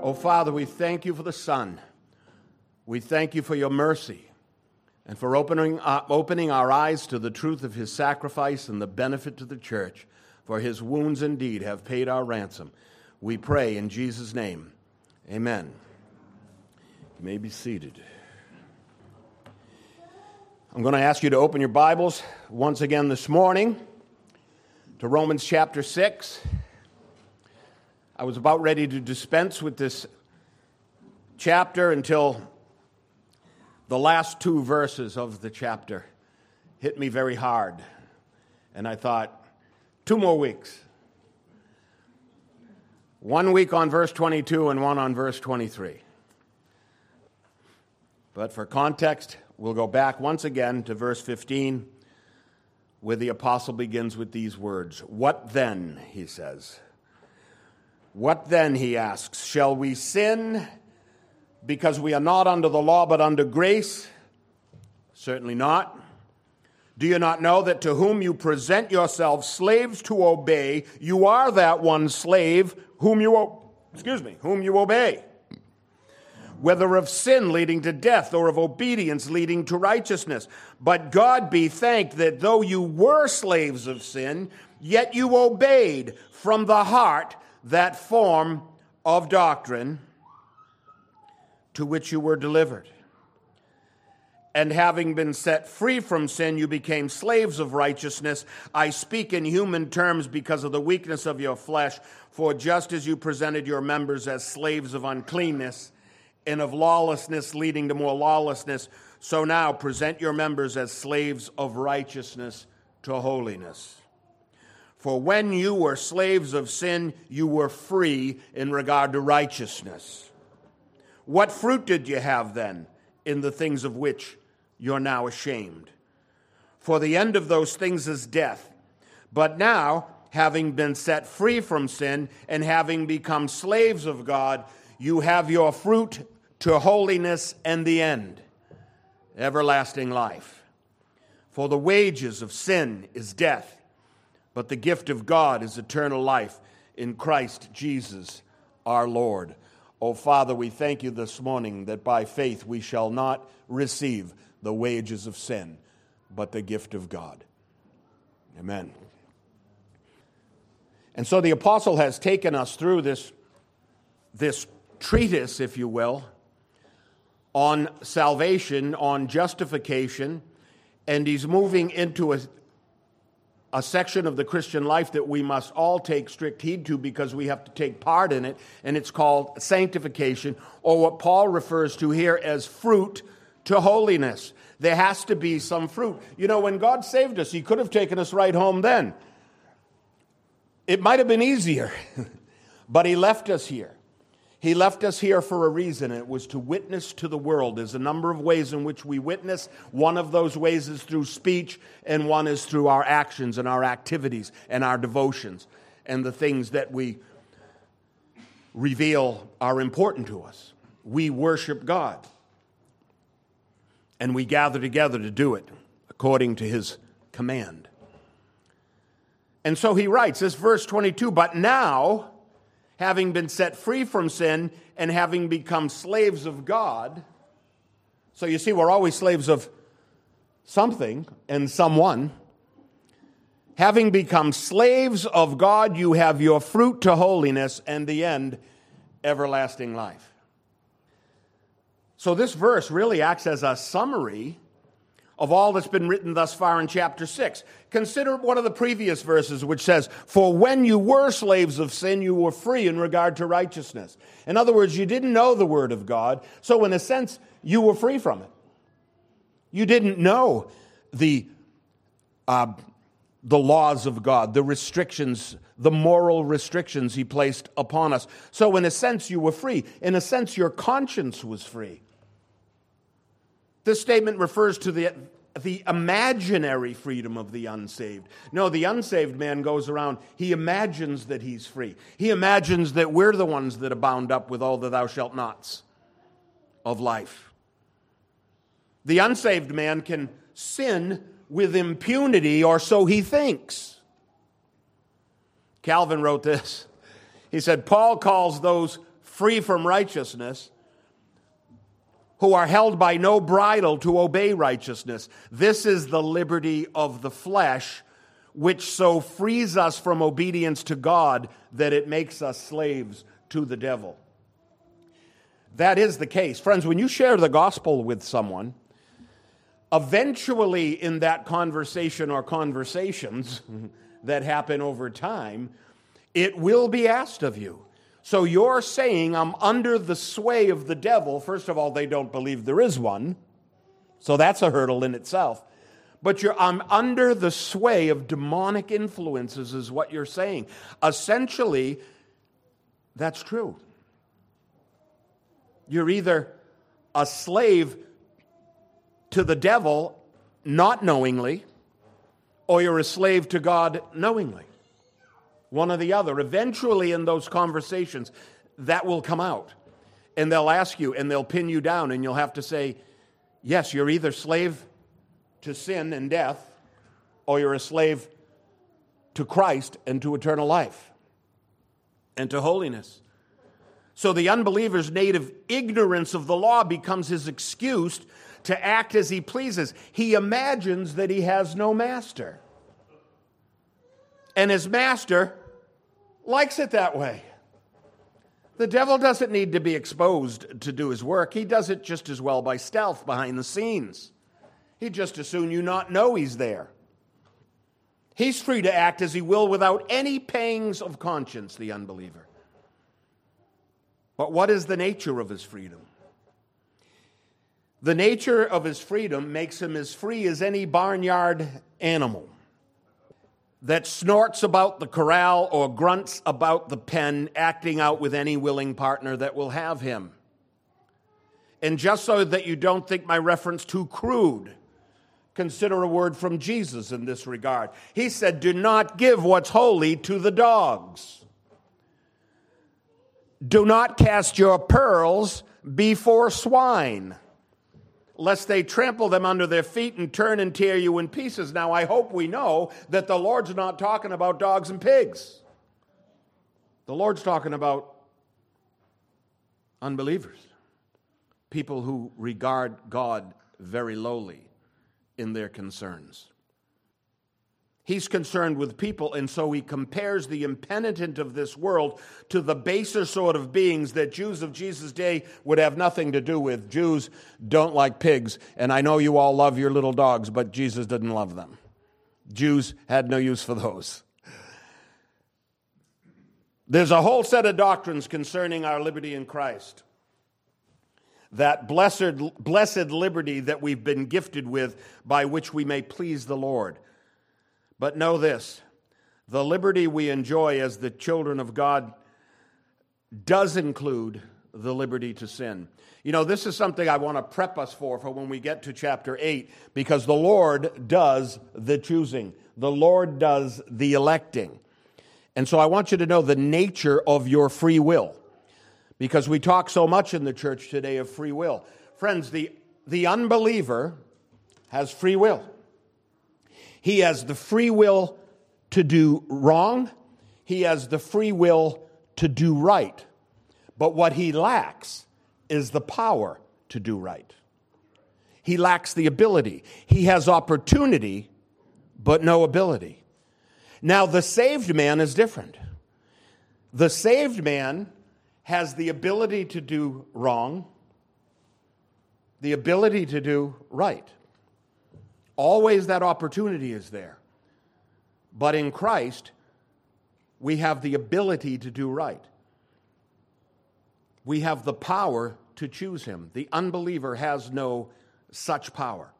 Oh, Father, we thank you for the Son. We thank you for your mercy and for opening, uh, opening our eyes to the truth of his sacrifice and the benefit to the church. For his wounds indeed have paid our ransom. We pray in Jesus' name. Amen. You may be seated. I'm going to ask you to open your Bibles once again this morning to Romans chapter 6. I was about ready to dispense with this chapter until the last two verses of the chapter hit me very hard. And I thought, two more weeks. One week on verse 22 and one on verse 23. But for context, we'll go back once again to verse 15, where the apostle begins with these words What then, he says. What then, he asks, shall we sin because we are not under the law but under grace? Certainly not. Do you not know that to whom you present yourselves slaves to obey, you are that one slave whom you, excuse me, whom you obey? Whether of sin leading to death or of obedience leading to righteousness. But God be thanked that though you were slaves of sin, yet you obeyed from the heart that form of doctrine to which you were delivered. And having been set free from sin, you became slaves of righteousness. I speak in human terms because of the weakness of your flesh. For just as you presented your members as slaves of uncleanness and of lawlessness leading to more lawlessness, so now present your members as slaves of righteousness to holiness. For when you were slaves of sin, you were free in regard to righteousness. What fruit did you have then in the things of which you're now ashamed? For the end of those things is death. But now, having been set free from sin and having become slaves of God, you have your fruit to holiness and the end, everlasting life. For the wages of sin is death but the gift of God is eternal life in Christ Jesus our Lord. Oh, Father, we thank you this morning that by faith we shall not receive the wages of sin, but the gift of God. Amen. And so the apostle has taken us through this, this treatise, if you will, on salvation, on justification, and he's moving into a, a section of the Christian life that we must all take strict heed to because we have to take part in it, and it's called sanctification, or what Paul refers to here as fruit to holiness. There has to be some fruit. You know, when God saved us, He could have taken us right home then. It might have been easier, but He left us here. He left us here for a reason. It was to witness to the world. There's a number of ways in which we witness. One of those ways is through speech, and one is through our actions and our activities and our devotions and the things that we reveal are important to us. We worship God, and we gather together to do it according to His command. And so he writes this verse 22 But now, having been set free from sin and having become slaves of God. So you see, we're always slaves of something and someone. Having become slaves of God, you have your fruit to holiness and the end, everlasting life. So this verse really acts as a summary of all that's been written thus far in chapter 6. Consider one of the previous verses, which says, For when you were slaves of sin, you were free in regard to righteousness. In other words, you didn't know the Word of God, so in a sense, you were free from it. You didn't know the, uh, the laws of God, the restrictions, the moral restrictions He placed upon us. So, in a sense, you were free. In a sense, your conscience was free. This statement refers to the, the imaginary freedom of the unsaved. No, the unsaved man goes around, he imagines that he's free. He imagines that we're the ones that are bound up with all the thou shalt nots of life. The unsaved man can sin with impunity, or so he thinks. Calvin wrote this. He said, Paul calls those free from righteousness, who are held by no bridle to obey righteousness. This is the liberty of the flesh, which so frees us from obedience to God that it makes us slaves to the devil. That is the case. Friends, when you share the gospel with someone, eventually in that conversation or conversations that happen over time, it will be asked of you. So you're saying, I'm under the sway of the devil. First of all, they don't believe there is one. So that's a hurdle in itself. But I'm under the sway of demonic influences, is what you're saying. Essentially, that's true. You're either a slave to the devil not knowingly, or you're a slave to God knowingly. One or the other. Eventually, in those conversations, that will come out. And they'll ask you and they'll pin you down, and you'll have to say, Yes, you're either slave to sin and death, or you're a slave to Christ and to eternal life and to holiness. So the unbeliever's native ignorance of the law becomes his excuse to act as he pleases. He imagines that he has no master. And his master likes it that way. The devil doesn't need to be exposed to do his work. He does it just as well by stealth behind the scenes. He'd just as soon you not know he's there. He's free to act as he will without any pangs of conscience, the unbeliever. But what is the nature of his freedom? The nature of his freedom makes him as free as any barnyard animal that snorts about the corral or grunts about the pen, acting out with any willing partner that will have him. And just so that you don't think my reference too crude, consider a word from Jesus in this regard. He said, Do not give what's holy to the dogs. Do not cast your pearls before swine, lest they trample them under their feet and turn and tear you in pieces. Now, I hope we know that the Lord's not talking about dogs and pigs. The Lord's talking about unbelievers, people who regard God very lowly in their concerns. He's concerned with people, and so he compares the impenitent of this world to the baser sort of beings that Jews of Jesus' day would have nothing to do with. Jews don't like pigs, and I know you all love your little dogs, but Jesus didn't love them. Jews had no use for those. There's a whole set of doctrines concerning our liberty in Christ. That blessed, blessed liberty that we've been gifted with by which we may please the Lord. But know this the liberty we enjoy as the children of God does include the liberty to sin. You know, this is something I want to prep us for for when we get to chapter 8 because the Lord does the choosing. The Lord does the electing. And so I want you to know the nature of your free will because we talk so much in the church today of free will. Friends, the, the unbeliever has free will. He has the free will to do wrong, he has the free will to do right. But what he lacks is the power to do right. He lacks the ability. He has opportunity, but no ability. Now, the saved man is different. The saved man has the ability to do wrong, the ability to do right. Always that opportunity is there. But in Christ, we have the ability to do right. We have the power to choose him. The unbeliever has no such power.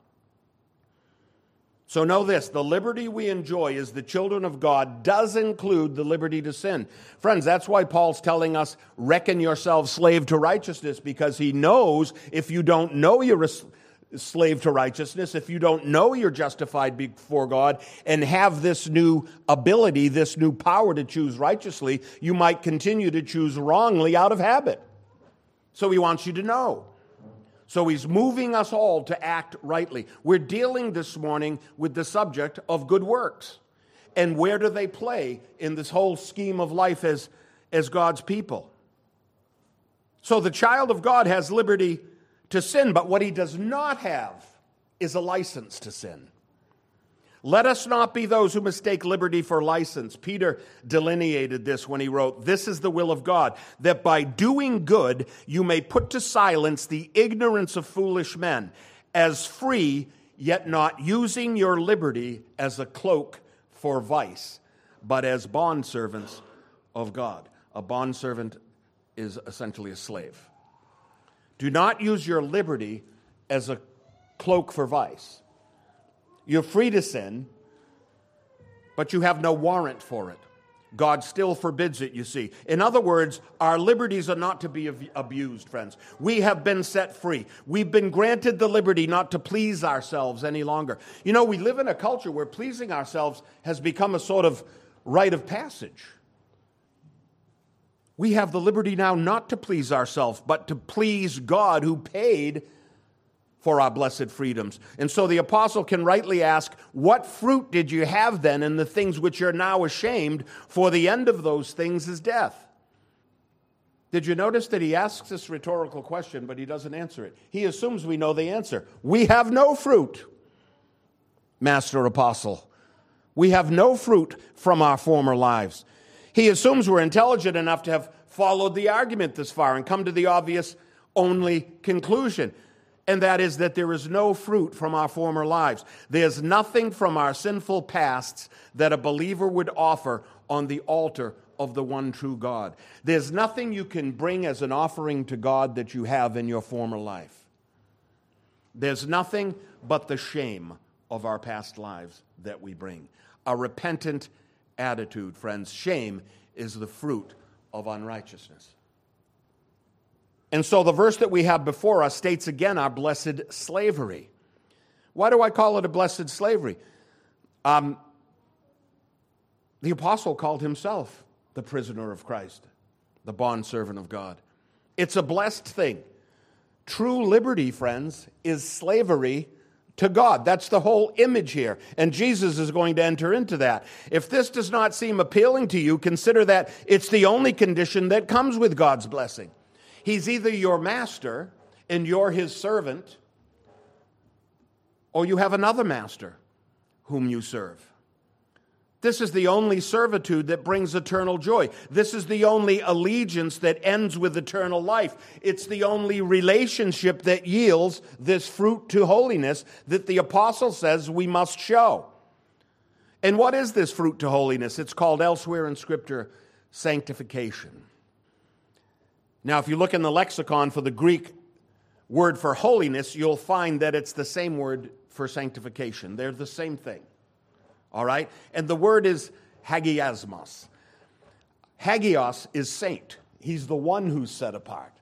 So know this the liberty we enjoy as the children of God does include the liberty to sin. Friends, that's why Paul's telling us, reckon yourself slave to righteousness, because he knows if you don't know you're a slave to righteousness, if you don't know you're justified before God and have this new ability, this new power to choose righteously, you might continue to choose wrongly out of habit. So he wants you to know. So he's moving us all to act rightly. We're dealing this morning with the subject of good works. And where do they play in this whole scheme of life as, as God's people? So the child of God has liberty to sin, but what he does not have is a license to sin. Let us not be those who mistake liberty for license. Peter delineated this when he wrote, This is the will of God, that by doing good you may put to silence the ignorance of foolish men, as free, yet not using your liberty as a cloak for vice, but as bondservants of God. A bondservant is essentially a slave. Do not use your liberty as a cloak for vice. You're free to sin, but you have no warrant for it. God still forbids it, you see. In other words, our liberties are not to be abused, friends. We have been set free. We've been granted the liberty not to please ourselves any longer. You know, we live in a culture where pleasing ourselves has become a sort of rite of passage. We have the liberty now not to please ourselves, but to please God who paid for our blessed freedoms. And so the apostle can rightly ask, What fruit did you have then in the things which you're now ashamed? For the end of those things is death. Did you notice that he asks this rhetorical question, but he doesn't answer it? He assumes we know the answer. We have no fruit, Master Apostle. We have no fruit from our former lives. He assumes we're intelligent enough to have followed the argument this far and come to the obvious only conclusion and that is that there is no fruit from our former lives. There's nothing from our sinful pasts that a believer would offer on the altar of the one true God. There's nothing you can bring as an offering to God that you have in your former life. There's nothing but the shame of our past lives that we bring. A repentant attitude, friends. Shame is the fruit of unrighteousness. And so the verse that we have before us states again our blessed slavery. Why do I call it a blessed slavery? Um, the apostle called himself the prisoner of Christ, the bondservant of God. It's a blessed thing. True liberty, friends, is slavery to God. That's the whole image here. And Jesus is going to enter into that. If this does not seem appealing to you, consider that it's the only condition that comes with God's blessing. He's either your master and you're his servant, or you have another master whom you serve. This is the only servitude that brings eternal joy. This is the only allegiance that ends with eternal life. It's the only relationship that yields this fruit to holiness that the apostle says we must show. And what is this fruit to holiness? It's called elsewhere in Scripture sanctification. Now, if you look in the lexicon for the Greek word for holiness, you'll find that it's the same word for sanctification. They're the same thing. All right? And the word is hagiasmos. Hagios is saint, he's the one who's set apart.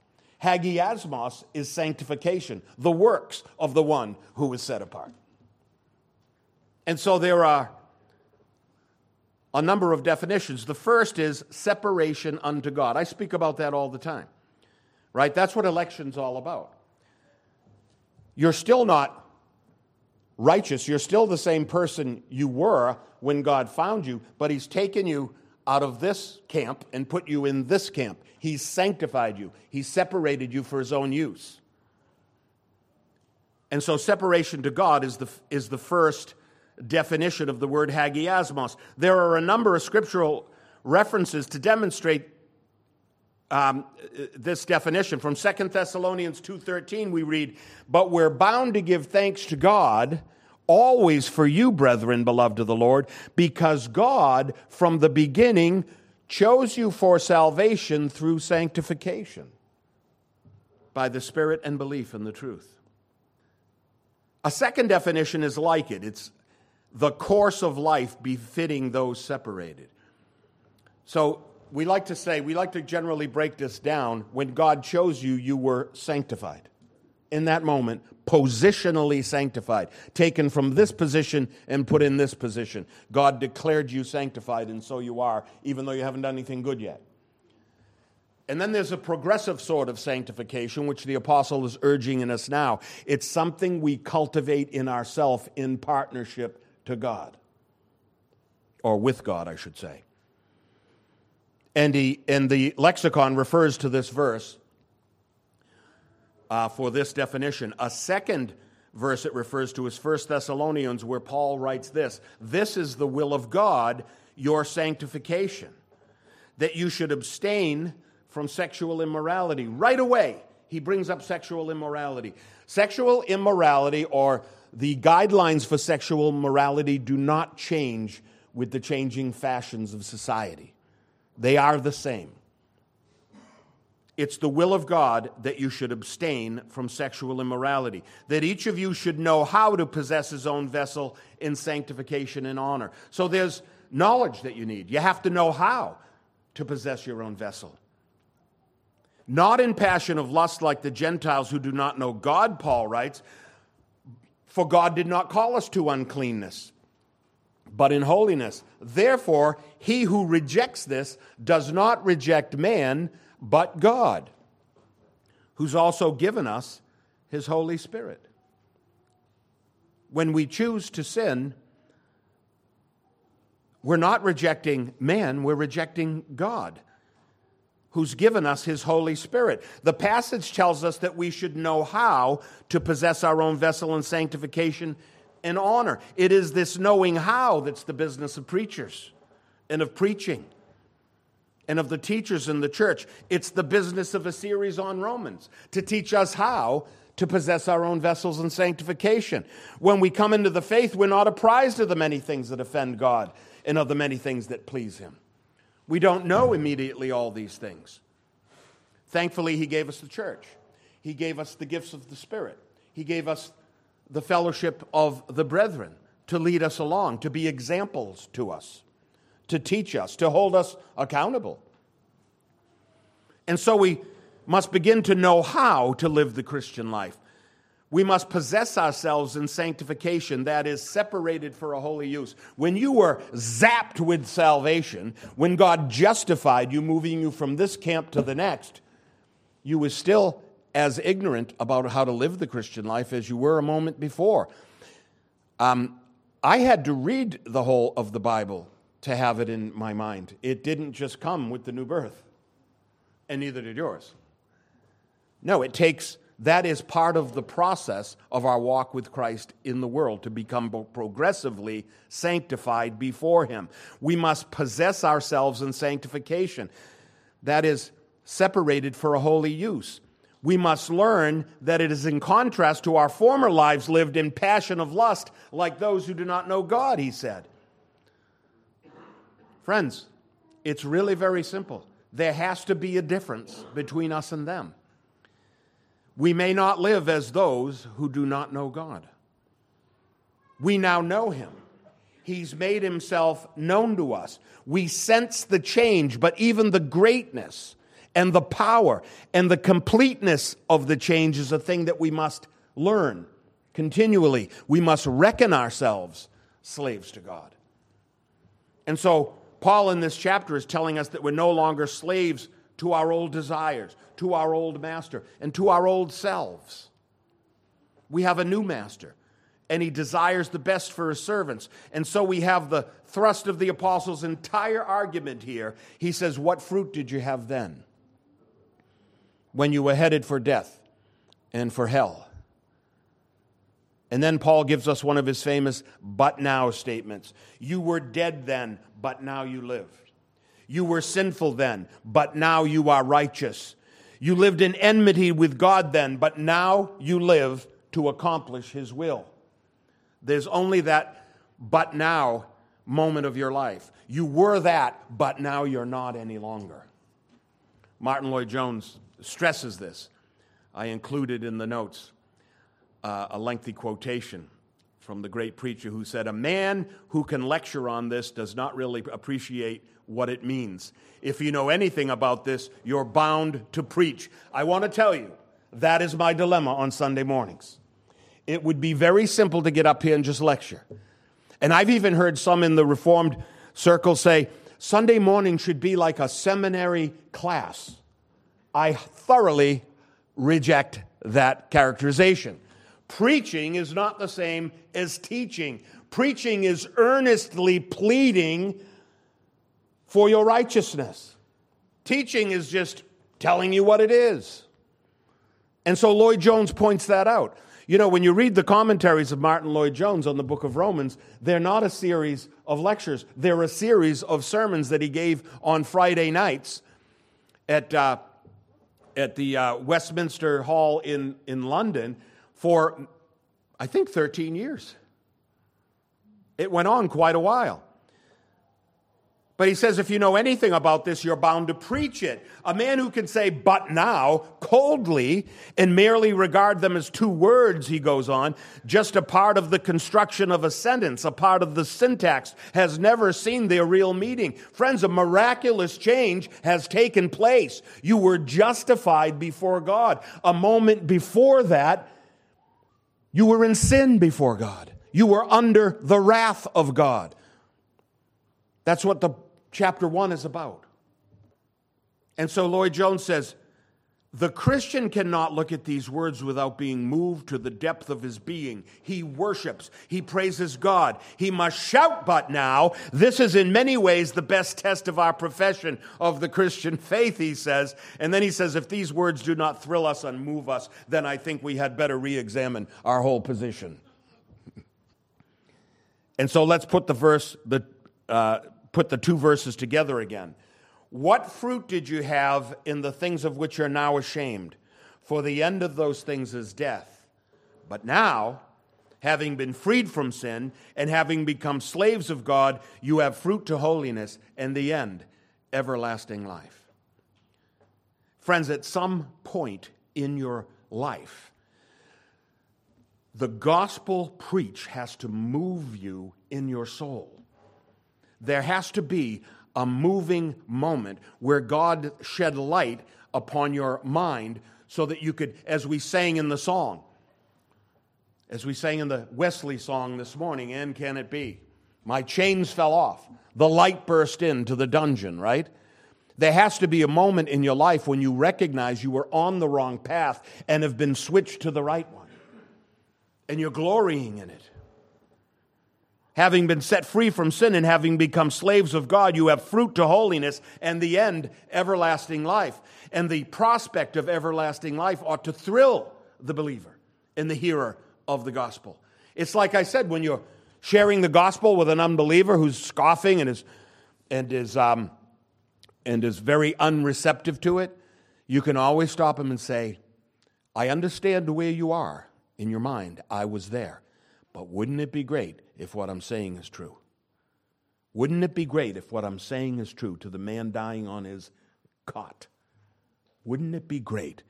Hagiasmos is sanctification, the works of the one who is set apart. And so there are a number of definitions. The first is separation unto God. I speak about that all the time, right? That's what election's all about. You're still not righteous. You're still the same person you were when God found you, but He's taken you out of this camp and put you in this camp. He's sanctified you, He's separated you for His own use. And so, separation to God is the, is the first definition of the word hagiasmos. There are a number of scriptural references to demonstrate um, this definition. From 2 Thessalonians 2.13 we read, But we're bound to give thanks to God always for you, brethren, beloved of the Lord, because God from the beginning chose you for salvation through sanctification by the Spirit and belief in the truth. A second definition is like it. It's the course of life befitting those separated. So we like to say, we like to generally break this down. When God chose you, you were sanctified. In that moment, positionally sanctified, taken from this position and put in this position. God declared you sanctified, and so you are, even though you haven't done anything good yet. And then there's a progressive sort of sanctification, which the apostle is urging in us now. It's something we cultivate in ourselves in partnership to God, or with God, I should say. And, he, and the lexicon refers to this verse uh, for this definition. A second verse it refers to is 1 Thessalonians, where Paul writes this This is the will of God, your sanctification, that you should abstain from sexual immorality. Right away, he brings up sexual immorality. Sexual immorality or the guidelines for sexual morality do not change with the changing fashions of society, they are the same. It's the will of God that you should abstain from sexual immorality, that each of you should know how to possess his own vessel in sanctification and honor. So there's knowledge that you need. You have to know how to possess your own vessel. Not in passion of lust like the Gentiles who do not know God, Paul writes, for God did not call us to uncleanness, but in holiness. Therefore, he who rejects this does not reject man but God, who's also given us his Holy Spirit. When we choose to sin, we're not rejecting man, we're rejecting God, who's given us his Holy Spirit. The passage tells us that we should know how to possess our own vessel in sanctification and honor. It is this knowing how that's the business of preachers and of preaching and of the teachers in the church. It's the business of a series on Romans to teach us how to possess our own vessels in sanctification. When we come into the faith, we're not apprised of the many things that offend God and of the many things that please Him. We don't know immediately all these things. Thankfully, He gave us the church, He gave us the gifts of the Spirit, He gave us the fellowship of the brethren to lead us along, to be examples to us to teach us, to hold us accountable. And so we must begin to know how to live the Christian life. We must possess ourselves in sanctification, that is, separated for a holy use. When you were zapped with salvation, when God justified you, moving you from this camp to the next, you were still as ignorant about how to live the Christian life as you were a moment before. Um, I had to read the whole of the Bible to have it in my mind. It didn't just come with the new birth, and neither did yours. No, it takes, that is part of the process of our walk with Christ in the world to become progressively sanctified before Him. We must possess ourselves in sanctification. That is separated for a holy use. We must learn that it is in contrast to our former lives lived in passion of lust, like those who do not know God, he said. Friends, it's really very simple. There has to be a difference between us and them. We may not live as those who do not know God. We now know Him. He's made Himself known to us. We sense the change, but even the greatness and the power and the completeness of the change is a thing that we must learn continually. We must reckon ourselves slaves to God. And so, Paul in this chapter is telling us that we're no longer slaves to our old desires, to our old master, and to our old selves. We have a new master, and he desires the best for his servants. And so we have the thrust of the apostles' entire argument here. He says, What fruit did you have then? When you were headed for death and for hell. And then Paul gives us one of his famous but now statements. You were dead then, but now you live. You were sinful then, but now you are righteous. You lived in enmity with God then, but now you live to accomplish his will. There's only that but now moment of your life. You were that, but now you're not any longer. Martyn Lloyd-Jones stresses this. I included in the notes uh, a lengthy quotation from the great preacher who said, A man who can lecture on this does not really appreciate what it means. If you know anything about this, you're bound to preach. I want to tell you, that is my dilemma on Sunday mornings. It would be very simple to get up here and just lecture. And I've even heard some in the Reformed circle say, Sunday morning should be like a seminary class. I thoroughly reject that characterization. Preaching is not the same as teaching. Preaching is earnestly pleading for your righteousness. Teaching is just telling you what it is. And so Lloyd Jones points that out. You know, when you read the commentaries of Martyn Lloyd Jones on the book of Romans, they're not a series of lectures. They're a series of sermons that he gave on Friday nights at, uh, at the uh, Westminster Hall in, in London for, I think, 13 years. It went on quite a while. But he says, if you know anything about this, you're bound to preach it. A man who can say, but now, coldly, and merely regard them as two words, he goes on, just a part of the construction of a sentence, a part of the syntax, has never seen their real meaning. Friends, a miraculous change has taken place. You were justified before God. A moment before that, you were in sin before God. You were under the wrath of God. That's what the chapter 1 is about. And so Lloyd Jones says the Christian cannot look at these words without being moved to the depth of his being. He worships, he praises God. He must shout, but now, this is in many ways the best test of our profession of the Christian faith, he says. And then he says, if these words do not thrill us and move us, then I think we had better re examine our whole position. and so let's put the verse, the uh, put the two verses together again. What fruit did you have in the things of which you're now ashamed? For the end of those things is death. But now, having been freed from sin and having become slaves of God, you have fruit to holiness and the end, everlasting life. Friends, at some point in your life, the gospel preach has to move you in your soul. There has to be a moving moment where God shed light upon your mind so that you could, as we sang in the song, as we sang in the Wesley song this morning, and can it be? My chains fell off. The light burst into the dungeon, right? There has to be a moment in your life when you recognize you were on the wrong path and have been switched to the right one. And you're glorying in it having been set free from sin and having become slaves of God, you have fruit to holiness and the end, everlasting life. And the prospect of everlasting life ought to thrill the believer and the hearer of the gospel. It's like I said, when you're sharing the gospel with an unbeliever who's scoffing and is, and is, um, and is very unreceptive to it, you can always stop him and say, I understand where you are in your mind. I was there. But wouldn't it be great if what I'm saying is true? Wouldn't it be great if what I'm saying is true to the man dying on his cot? Wouldn't it be great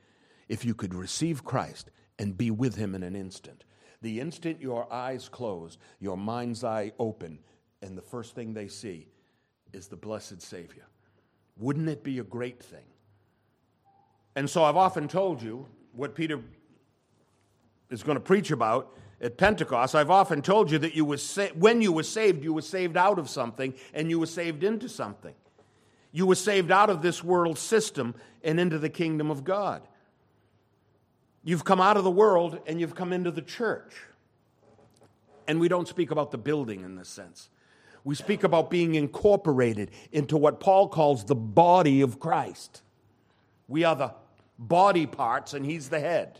if you could receive Christ and be with him in an instant? The instant your eyes close, your mind's eye open, and the first thing they see is the blessed Savior. Wouldn't it be a great thing? And so I've often told you what Peter is going to preach about at Pentecost, I've often told you that you was sa- when you were saved, you were saved out of something and you were saved into something. You were saved out of this world system and into the kingdom of God. You've come out of the world and you've come into the church. And we don't speak about the building in this sense. We speak about being incorporated into what Paul calls the body of Christ. We are the body parts, and he's the head.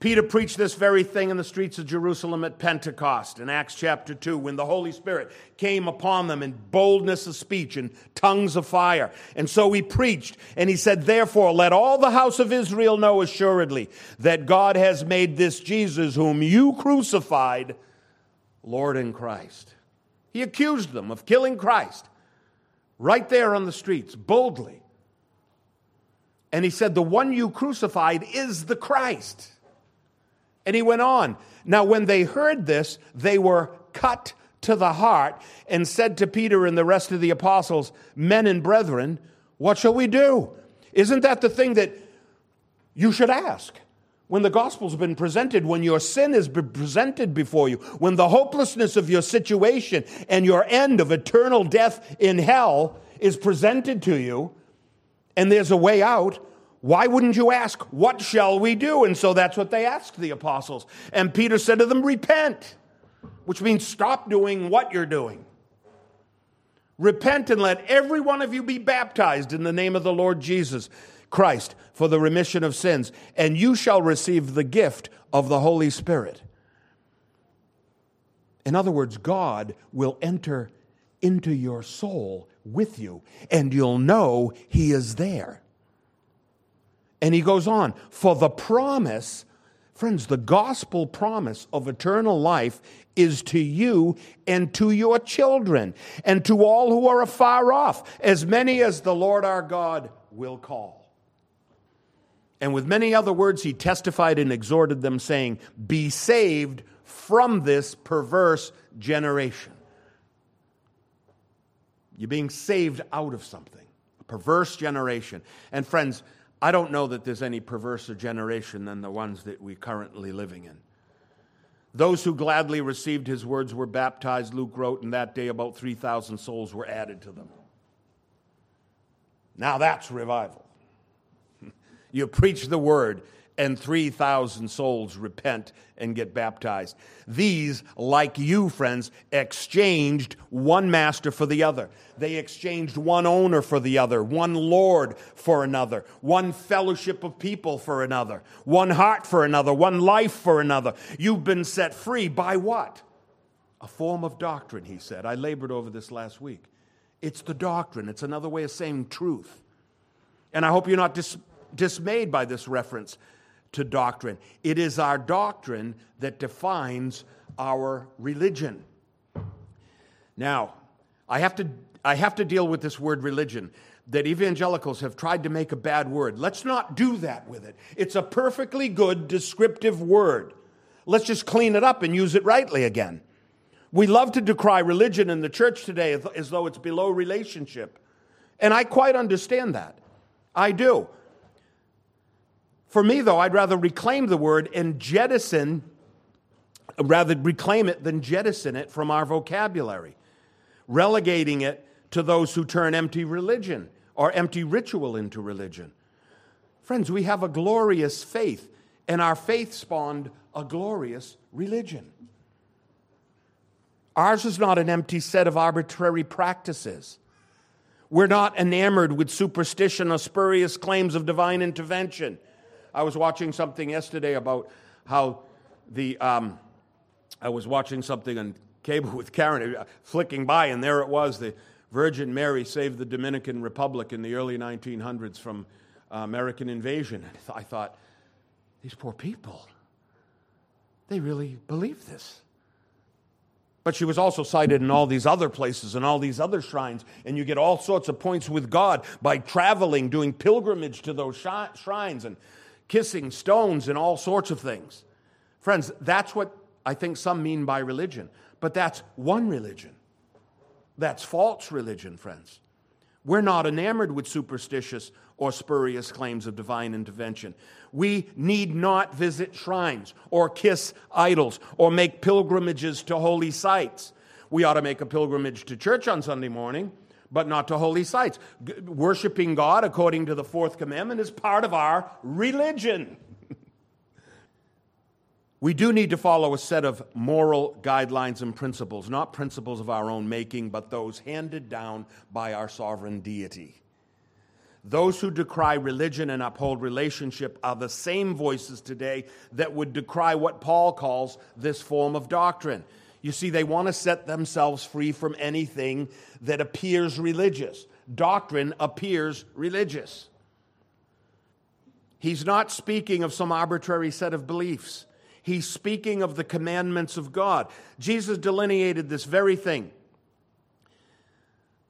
Peter preached this very thing in the streets of Jerusalem at Pentecost in Acts chapter 2 when the Holy Spirit came upon them in boldness of speech and tongues of fire. And so he preached and he said, Therefore, let all the house of Israel know assuredly that God has made this Jesus, whom you crucified, Lord and Christ. He accused them of killing Christ right there on the streets, boldly. And he said, The one you crucified is the Christ. And he went on. Now, when they heard this, they were cut to the heart and said to Peter and the rest of the apostles, Men and brethren, what shall we do? Isn't that the thing that you should ask? When the gospel's been presented, when your sin has been presented before you, when the hopelessness of your situation and your end of eternal death in hell is presented to you, and there's a way out, why wouldn't you ask, What shall we do? And so that's what they asked the apostles. And Peter said to them, Repent, which means stop doing what you're doing. Repent and let every one of you be baptized in the name of the Lord Jesus Christ for the remission of sins, and you shall receive the gift of the Holy Spirit. In other words, God will enter into your soul with you, and you'll know He is there. And he goes on, for the promise, friends, the gospel promise of eternal life is to you and to your children and to all who are afar off, as many as the Lord our God will call. And with many other words, he testified and exhorted them, saying, Be saved from this perverse generation. You're being saved out of something, a perverse generation. And friends, I don't know that there's any perverser generation than the ones that we're currently living in. Those who gladly received his words were baptized, Luke wrote, and that day about 3,000 souls were added to them. Now that's revival. you preach the word, and 3,000 souls repent and get baptized. These, like you, friends, exchanged one master for the other. They exchanged one owner for the other, one Lord for another, one fellowship of people for another, one heart for another, one life for another. You've been set free by what? A form of doctrine, he said. I labored over this last week. It's the doctrine, it's another way of saying truth. And I hope you're not dis- dismayed by this reference to doctrine. It is our doctrine that defines our religion. Now, I have to, I have to deal with this word religion that evangelicals have tried to make a bad word. Let's not do that with it. It's a perfectly good descriptive word. Let's just clean it up and use it rightly again. We love to decry religion in the church today as though it's below relationship. And I quite understand that. I do. For me, though, I'd rather reclaim the word and jettison, rather reclaim it than jettison it from our vocabulary, relegating it to those who turn empty religion or empty ritual into religion. Friends, we have a glorious faith, and our faith spawned a glorious religion. Ours is not an empty set of arbitrary practices. We're not enamored with superstition or spurious claims of divine intervention. I was watching something yesterday about how the, um, I was watching something on cable with Karen, uh, flicking by, and there it was the Virgin Mary saved the Dominican Republic in the early 1900s from uh, American invasion. And I thought, these poor people, they really believe this. But she was also cited in all these other places and all these other shrines, and you get all sorts of points with God by traveling, doing pilgrimage to those shrines. And kissing stones and all sorts of things. Friends, that's what I think some mean by religion. But that's one religion. That's false religion, friends. We're not enamored with superstitious or spurious claims of divine intervention. We need not visit shrines or kiss idols or make pilgrimages to holy sites. We ought to make a pilgrimage to church on Sunday morning but not to holy sites. G- worshiping God according to the fourth commandment is part of our religion. we do need to follow a set of moral guidelines and principles, not principles of our own making, but those handed down by our sovereign deity. Those who decry religion and uphold relationship are the same voices today that would decry what Paul calls this form of doctrine. You see, they want to set themselves free from anything that appears religious. Doctrine appears religious. He's not speaking of some arbitrary set of beliefs. He's speaking of the commandments of God. Jesus delineated this very thing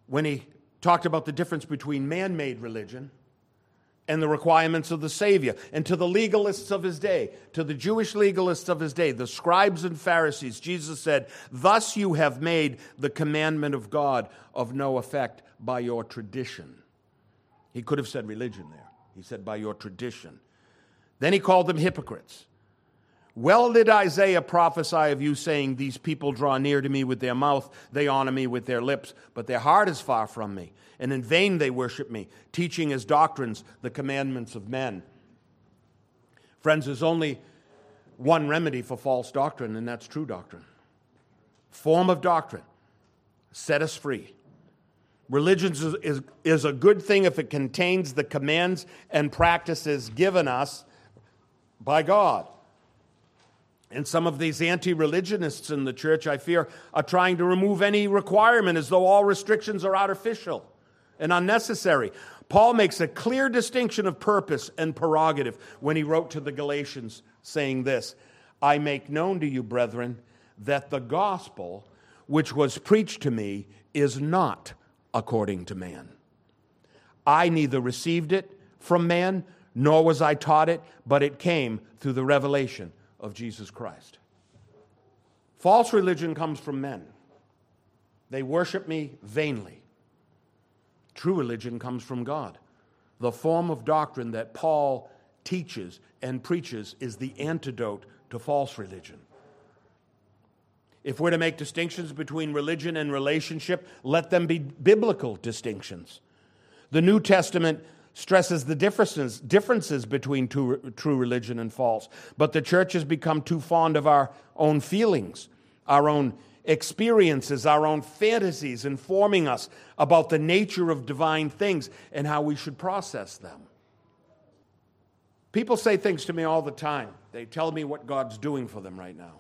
when he talked about the difference between man made religion and the requirements of the Savior. And to the legalists of his day, to the Jewish legalists of his day, the scribes and Pharisees, Jesus said, Thus you have made the commandment of God of no effect by your tradition. He could have said religion there. He said, by your tradition. Then he called them hypocrites. Well did Isaiah prophesy of you, saying, These people draw near to me with their mouth, they honor me with their lips, but their heart is far from me, and in vain they worship me, teaching as doctrines the commandments of men. Friends, there's only one remedy for false doctrine, and that's true doctrine. Form of doctrine. Set us free. Religion is, is, is a good thing if it contains the commands and practices given us by God. And some of these anti religionists in the church, I fear, are trying to remove any requirement as though all restrictions are artificial and unnecessary. Paul makes a clear distinction of purpose and prerogative when he wrote to the Galatians, saying this I make known to you, brethren, that the gospel which was preached to me is not according to man. I neither received it from man, nor was I taught it, but it came through the revelation of Jesus Christ. False religion comes from men. They worship me vainly. True religion comes from God. The form of doctrine that Paul teaches and preaches is the antidote to false religion. If we're to make distinctions between religion and relationship, let them be biblical distinctions. The New Testament stresses the differences, differences between true, true religion and false, but the church has become too fond of our own feelings, our own experiences, our own fantasies, informing us about the nature of divine things and how we should process them. People say things to me all the time. They tell me what God's doing for them right now.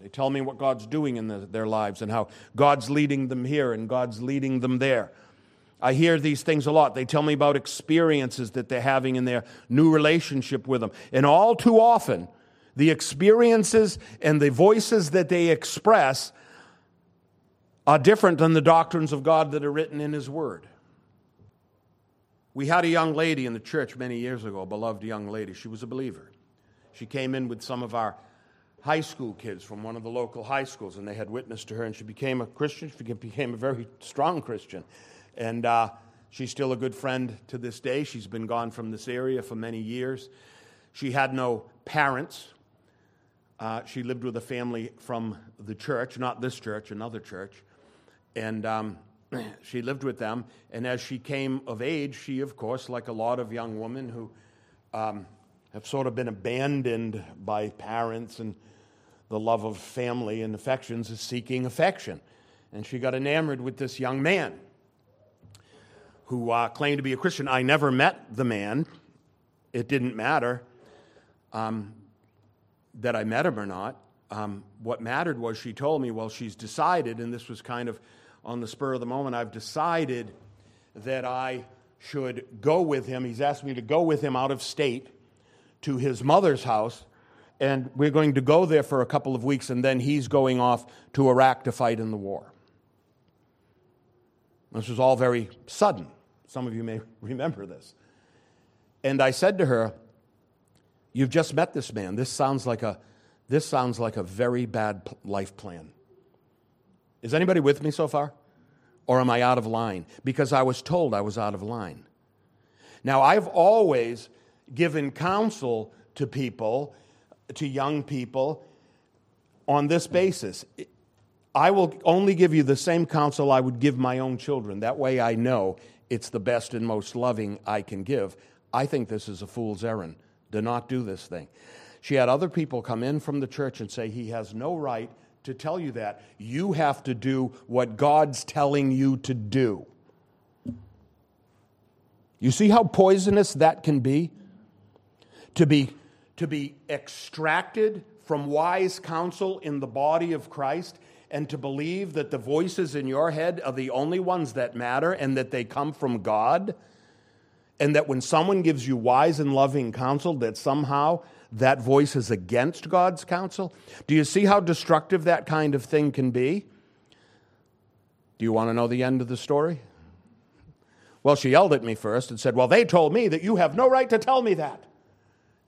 They tell me what God's doing in the, their lives and how God's leading them here and God's leading them there. I hear these things a lot. They tell me about experiences that they're having in their new relationship with them. And all too often, the experiences and the voices that they express are different than the doctrines of God that are written in His Word. We had a young lady in the church many years ago, a beloved young lady. She was a believer. She came in with some of our high school kids from one of the local high schools, and they had witnessed to her, and she became a Christian. She became a very strong Christian. And uh, she's still a good friend to this day. She's been gone from this area for many years. She had no parents. Uh, she lived with a family from the church, not this church, another church. And um, she lived with them. And as she came of age, she, of course, like a lot of young women who um, have sort of been abandoned by parents and the love of family and affections is seeking affection. And she got enamored with this young man who uh, claimed to be a Christian. I never met the man. It didn't matter um, that I met him or not. Um, what mattered was she told me, well, she's decided, and this was kind of on the spur of the moment, I've decided that I should go with him. He's asked me to go with him out of state to his mother's house and we're going to go there for a couple of weeks, and then he's going off to Iraq to fight in the war. This was all very sudden. Some of you may remember this. And I said to her, You've just met this man. This sounds like a, this sounds like a very bad life plan. Is anybody with me so far? Or am I out of line? Because I was told I was out of line. Now, I've always given counsel to people to young people on this basis. I will only give you the same counsel I would give my own children. That way I know it's the best and most loving I can give. I think this is a fool's errand. Do not do this thing. She had other people come in from the church and say, He has no right to tell you that. You have to do what God's telling you to do. You see how poisonous that can be? To be to be extracted from wise counsel in the body of Christ and to believe that the voices in your head are the only ones that matter and that they come from God, and that when someone gives you wise and loving counsel, that somehow that voice is against God's counsel? Do you see how destructive that kind of thing can be? Do you want to know the end of the story? Well, she yelled at me first and said, Well, they told me that you have no right to tell me that.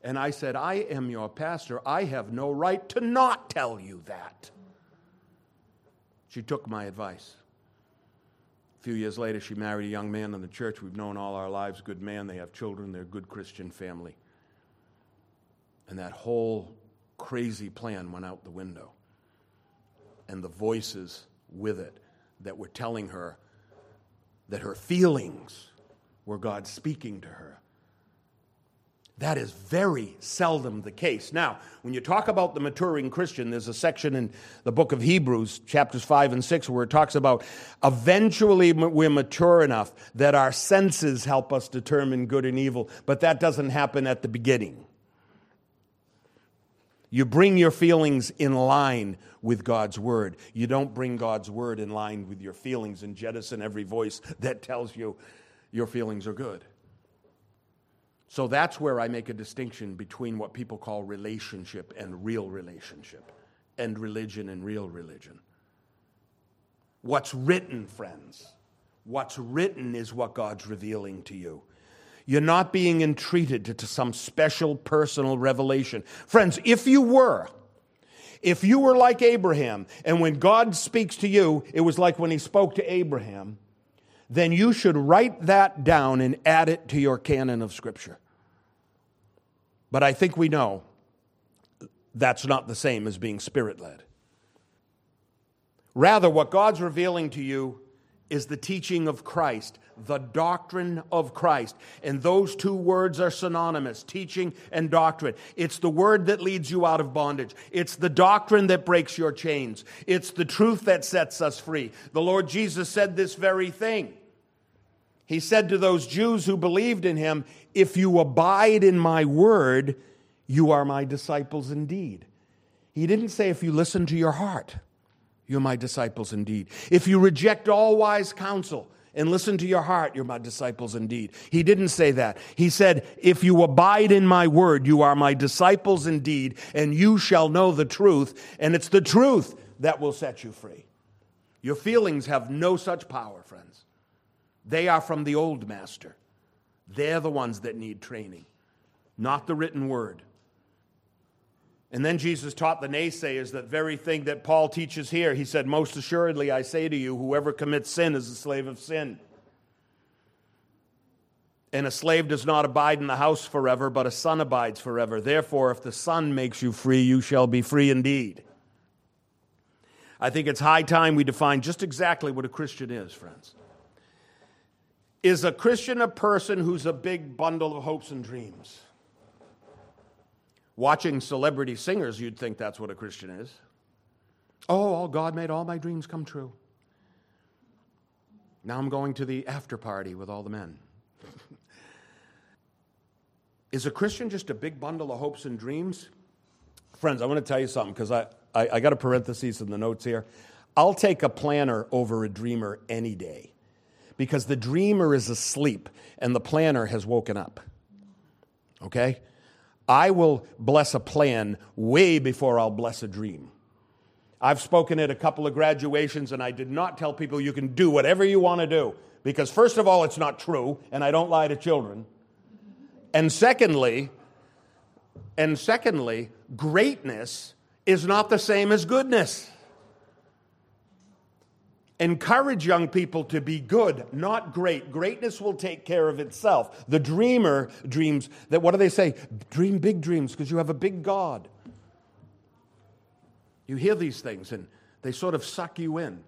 And I said, I am your pastor. I have no right to not tell you that. She took my advice. A few years later, she married a young man in the church we've known all our lives, good man. They have children, they're a good Christian family. And that whole crazy plan went out the window. And the voices with it that were telling her that her feelings were God speaking to her That is very seldom the case. Now, when you talk about the maturing Christian, there's a section in the book of Hebrews, chapters 5 and 6, where it talks about eventually we're mature enough that our senses help us determine good and evil, but that doesn't happen at the beginning. You bring your feelings in line with God's word. You don't bring God's word in line with your feelings and jettison every voice that tells you your feelings are good. So that's where I make a distinction between what people call relationship and real relationship, and religion and real religion. What's written, friends, what's written is what God's revealing to you. You're not being entreated to some special personal revelation. Friends, if you were, if you were like Abraham, and when God speaks to you, it was like when he spoke to Abraham, then you should write that down and add it to your canon of Scripture. But I think we know that's not the same as being spirit led. Rather, what God's revealing to you is the teaching of Christ, the doctrine of Christ. And those two words are synonymous teaching and doctrine. It's the word that leads you out of bondage, it's the doctrine that breaks your chains, it's the truth that sets us free. The Lord Jesus said this very thing. He said to those Jews who believed in him, If you abide in my word, you are my disciples indeed. He didn't say, If you listen to your heart, you're my disciples indeed. If you reject all wise counsel and listen to your heart, you're my disciples indeed. He didn't say that. He said, If you abide in my word, you are my disciples indeed, and you shall know the truth, and it's the truth that will set you free. Your feelings have no such power, friends. They are from the old master. They're the ones that need training, not the written word. And then Jesus taught the naysayers that very thing that Paul teaches here. He said, Most assuredly, I say to you, whoever commits sin is a slave of sin. And a slave does not abide in the house forever, but a son abides forever. Therefore, if the son makes you free, you shall be free indeed. I think it's high time we define just exactly what a Christian is, friends. Is a Christian a person who's a big bundle of hopes and dreams? Watching celebrity singers, you'd think that's what a Christian is. Oh, all God made all my dreams come true. Now I'm going to the after party with all the men. is a Christian just a big bundle of hopes and dreams? Friends, I want to tell you something because I, I, I got a parenthesis in the notes here. I'll take a planner over a dreamer any day because the dreamer is asleep and the planner has woken up. Okay? I will bless a plan way before I'll bless a dream. I've spoken at a couple of graduations and I did not tell people you can do whatever you want to do because, first of all, it's not true and I don't lie to children. And secondly, and secondly, greatness is not the same as goodness. Encourage young people to be good, not great. Greatness will take care of itself. The dreamer dreams that, what do they say? Dream big dreams because you have a big God. You hear these things and they sort of suck you in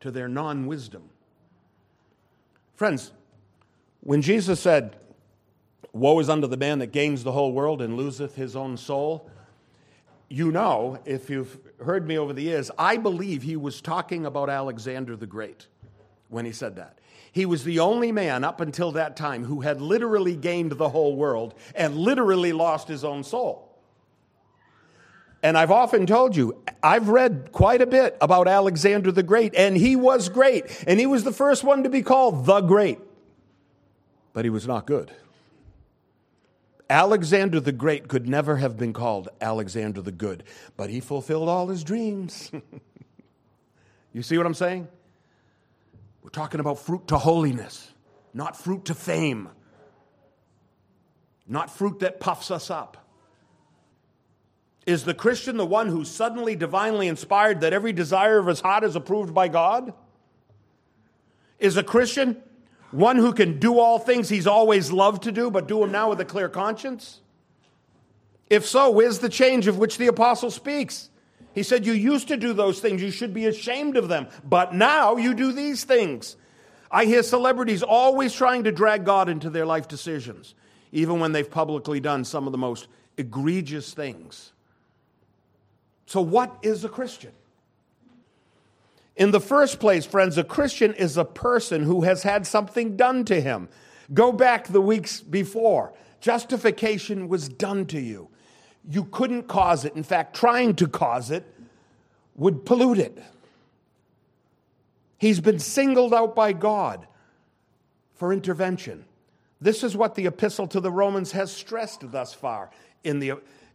to their non wisdom. Friends, when Jesus said, Woe is unto the man that gains the whole world and loseth his own soul, you know, if you've heard me over the years, I believe he was talking about Alexander the Great when he said that. He was the only man up until that time who had literally gained the whole world and literally lost his own soul. And I've often told you, I've read quite a bit about Alexander the Great, and he was great. And he was the first one to be called the Great. But he was not good. Alexander the Great could never have been called Alexander the Good, but he fulfilled all his dreams. you see what I'm saying? We're talking about fruit to holiness, not fruit to fame, not fruit that puffs us up. Is the Christian the one who's suddenly divinely inspired that every desire of his heart is approved by God? Is a Christian one who can do all things he's always loved to do, but do them now with a clear conscience? If so, where's the change of which the apostle speaks? He said, You used to do those things, you should be ashamed of them, but now you do these things. I hear celebrities always trying to drag God into their life decisions. even when they've publicly done some of the most egregious things. So, what is a Christian? In the first place, friends, a Christian is a person who has had something done to him. Go back the weeks before. Justification was done to you. You couldn't cause it. In fact, trying to cause it would pollute it. He's been singled out by God for intervention. This is what the epistle to the Romans has stressed thus far in the,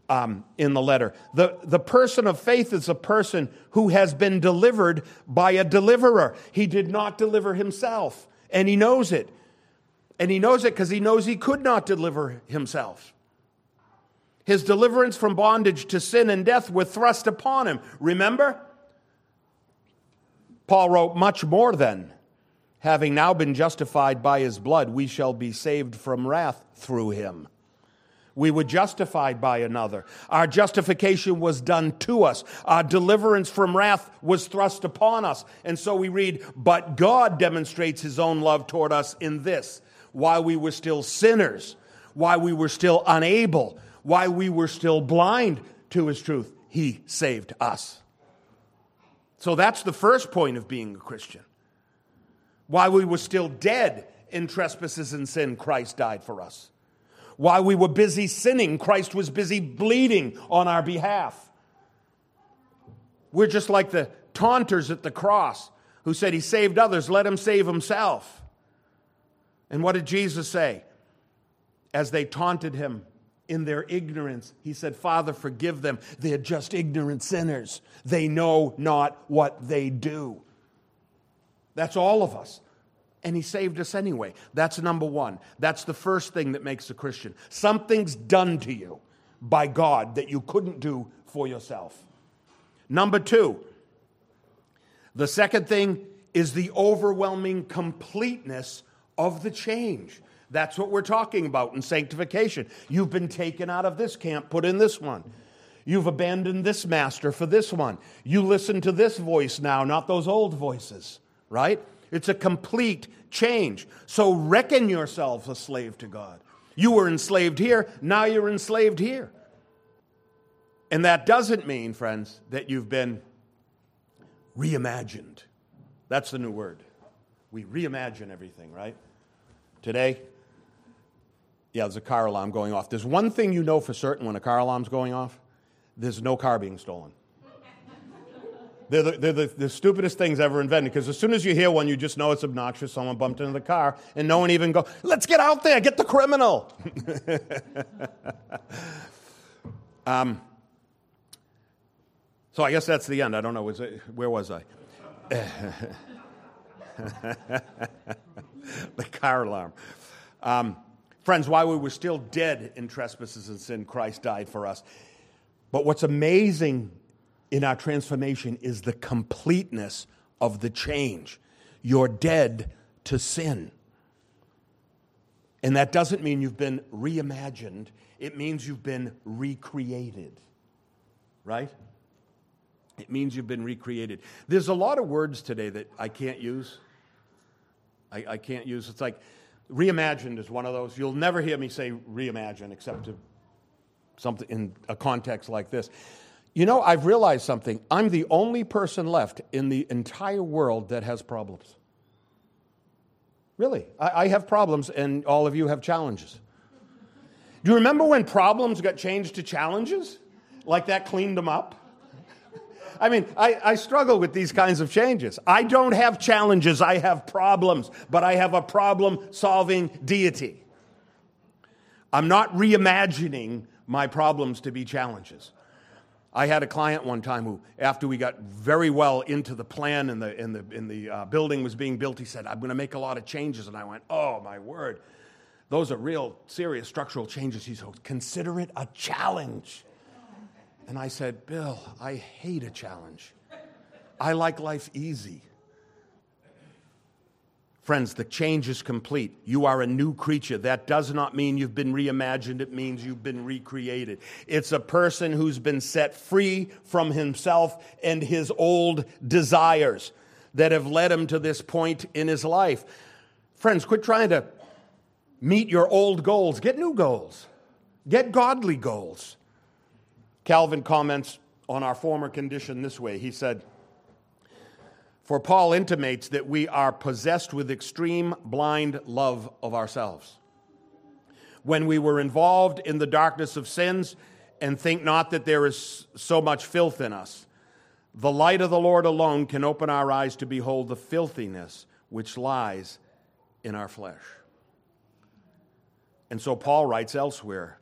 um, in the letter. The, the person of faith is a person who has been delivered by a deliverer. He did not deliver himself, and he knows it. And he knows it because he knows he could not deliver himself. His deliverance from bondage to sin and death were thrust upon him. Remember? Paul wrote, Much more then, having now been justified by his blood, we shall be saved from wrath through him. We were justified by another. Our justification was done to us. Our deliverance from wrath was thrust upon us. And so we read, But God demonstrates his own love toward us in this while we were still sinners, while we were still unable, while we were still blind to his truth, he saved us. So that's the first point of being a Christian. While we were still dead in trespasses and sin, Christ died for us. While we were busy sinning, Christ was busy bleeding on our behalf. We're just like the taunters at the cross who said he saved others, let him save himself. And what did Jesus say? As they taunted him in their ignorance, he said, Father, forgive them. They're just ignorant sinners. They know not what they do. That's all of us. And he saved us anyway. That's number one. That's the first thing that makes a Christian. Something's done to you by God that you couldn't do for yourself. Number two, the second thing is the overwhelming completeness of the change. That's what we're talking about in sanctification. You've been taken out of this camp, put in this one. You've abandoned this master for this one. You listen to this voice now, not those old voices, right? It's a complete change. So reckon yourself a slave to God. You were enslaved here, now you're enslaved here. And that doesn't mean, friends, that you've been reimagined. That's the new word. We reimagine everything, right? Today, yeah, there's a car alarm going off. There's one thing you know for certain when a car alarm's going off there's no car being stolen. They're, the, they're the, the, stupidest things ever invented because as soon as you hear one, you just know it's obnoxious. Someone bumped into the car, and no one even go, let's get out there, get the criminal. um, so I guess that's the end. I don't know. Was it, where was I? the car alarm. Um, friends, while we were still dead in trespasses and sin, Christ died for us. But what's amazing in our transformation is the completeness of the change. You're dead to sin. And that doesn't mean you've been reimagined, it means you've been recreated. Right? It means you've been recreated. There's a lot of words today that I can't use. I, I can't use. It's like reimagined is one of those. You'll never hear me say reimagine except to something in a context like this. You know, I've realized something. I'm the only person left in the entire world that has problems. Really, I, I have problems, and all of you have challenges. Do you remember when problems got changed to challenges? Like that cleaned them up? I mean, I, I, struggle with these kinds of changes. I don't have challenges, I have problems, but I have a problem solving deity. I'm not reimagining my problems to be challenges. I had a client one time who, after we got very well into the plan and the, and the, and the uh, building was being built, he said, I'm going to make a lot of changes. And I went, Oh, my word. Those are real serious structural changes. He said, Consider it a challenge. And I said, Bill, I hate a challenge. I like life easy. Friends, the change is complete. You are a new creature. That does not mean you've been reimagined, it means you've been recreated. It's a person who's been set free from himself and his old desires that have led him to this point in his life. Friends, quit trying to meet your old goals, get new goals, get godly goals. Calvin comments on our former condition this way. He said, For Paul intimates that we are possessed with extreme blind love of ourselves. When we were involved in the darkness of sins and think not that there is so much filth in us, the light of the Lord alone can open our eyes to behold the filthiness which lies in our flesh. And so Paul writes elsewhere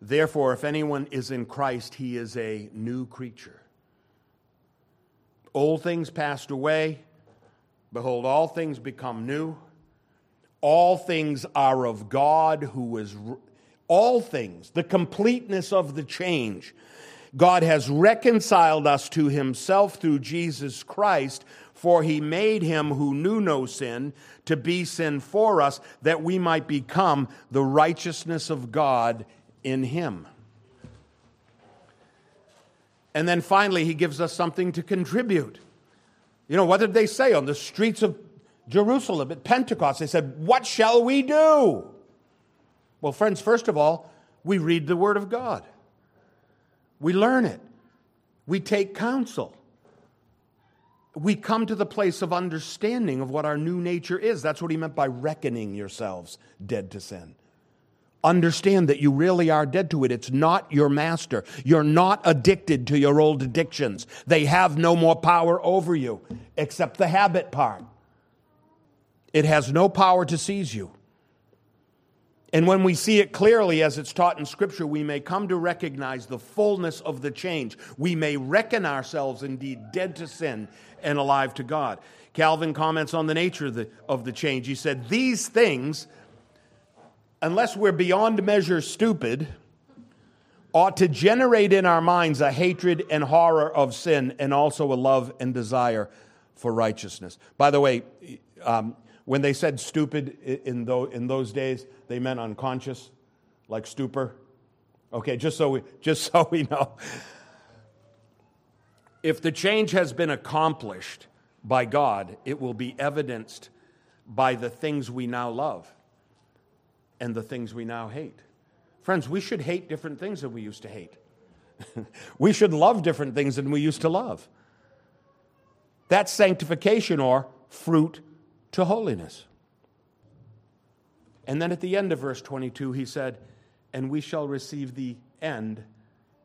Therefore, if anyone is in Christ, he is a new creature. Old things passed away. Behold, all things become new. All things are of God, who is all things, the completeness of the change. God has reconciled us to himself through Jesus Christ, for he made him who knew no sin to be sin for us, that we might become the righteousness of God in him. And then finally, he gives us something to contribute. You know, what did they say on the streets of Jerusalem at Pentecost? They said, What shall we do? Well, friends, first of all, we read the Word of God, we learn it, we take counsel we come to the place of understanding of what our new nature is. That's what he meant by reckoning yourselves dead to sin. Understand that you really are dead to it. It's not your master. You're not addicted to your old addictions. They have no more power over you except the habit part. It has no power to seize you. And when we see it clearly as it's taught in Scripture, we may come to recognize the fullness of the change. We may reckon ourselves indeed dead to sin and alive to God. Calvin comments on the nature of the, of the change. He said, These things, unless we're beyond measure stupid, ought to generate in our minds a hatred and horror of sin and also a love and desire for righteousness. By the way, um, when they said stupid in, in those days, they meant unconscious, like stupor. Okay, just so we, just so we know. If the change has been accomplished by God, it will be evidenced by the things we now love and the things we now hate. Friends, we should hate different things than we used to hate. we should love different things than we used to love. That's sanctification or fruit to holiness. And then at the end of verse 22, he said, And we shall receive the end,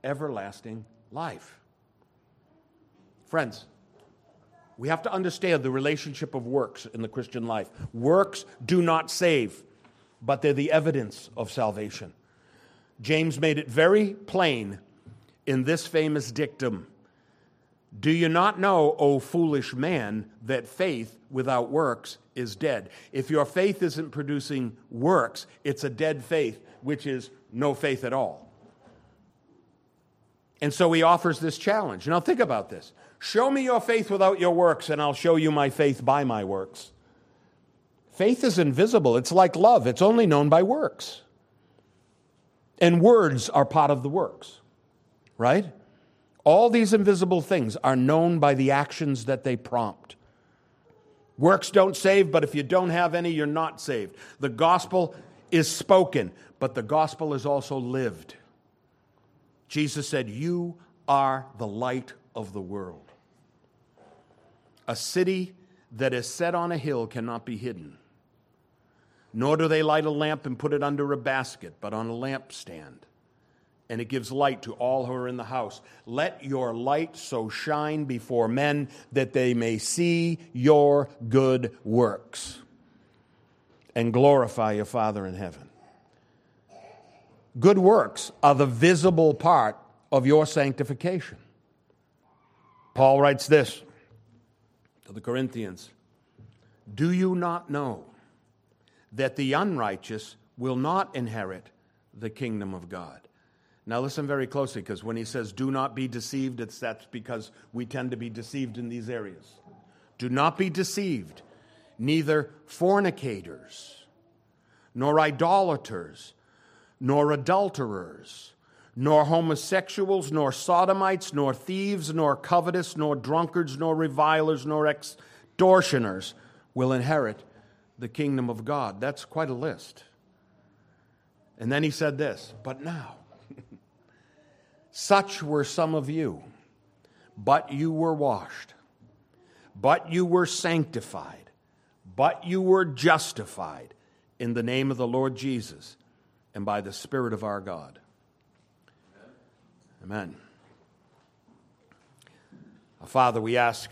everlasting life. Friends, we have to understand the relationship of works in the Christian life. Works do not save, but they're the evidence of salvation. James made it very plain in this famous dictum Do you not know, O foolish man, that faith without works is dead? If your faith isn't producing works, it's a dead faith, which is no faith at all. And so he offers this challenge. Now, think about this. Show me your faith without your works, and I'll show you my faith by my works. Faith is invisible. It's like love, it's only known by works. And words are part of the works, right? All these invisible things are known by the actions that they prompt. Works don't save, but if you don't have any, you're not saved. The gospel is spoken, but the gospel is also lived. Jesus said, You are the light of the world. A city that is set on a hill cannot be hidden. Nor do they light a lamp and put it under a basket, but on a lampstand. And it gives light to all who are in the house. Let your light so shine before men that they may see your good works and glorify your Father in heaven. Good works are the visible part of your sanctification. Paul writes this to the Corinthians Do you not know that the unrighteous will not inherit the kingdom of God? Now, listen very closely because when he says, Do not be deceived, it's that's because we tend to be deceived in these areas. Do not be deceived, neither fornicators, nor idolaters, nor adulterers nor homosexuals, nor sodomites, nor thieves, nor covetous, nor drunkards, nor revilers, nor extortioners will inherit the kingdom of God. That's quite a list. And then he said this, but now, such were some of you, but you were washed, but you were sanctified, but you were justified in the name of the Lord Jesus and by the Spirit of our God. Amen. Amen. Father, we ask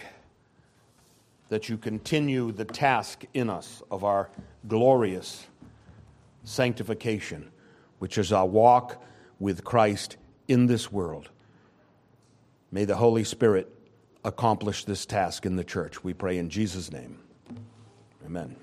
that you continue the task in us of our glorious sanctification, which is our walk with Christ in this world. May the Holy Spirit accomplish this task in the church. We pray in Jesus' name. Amen.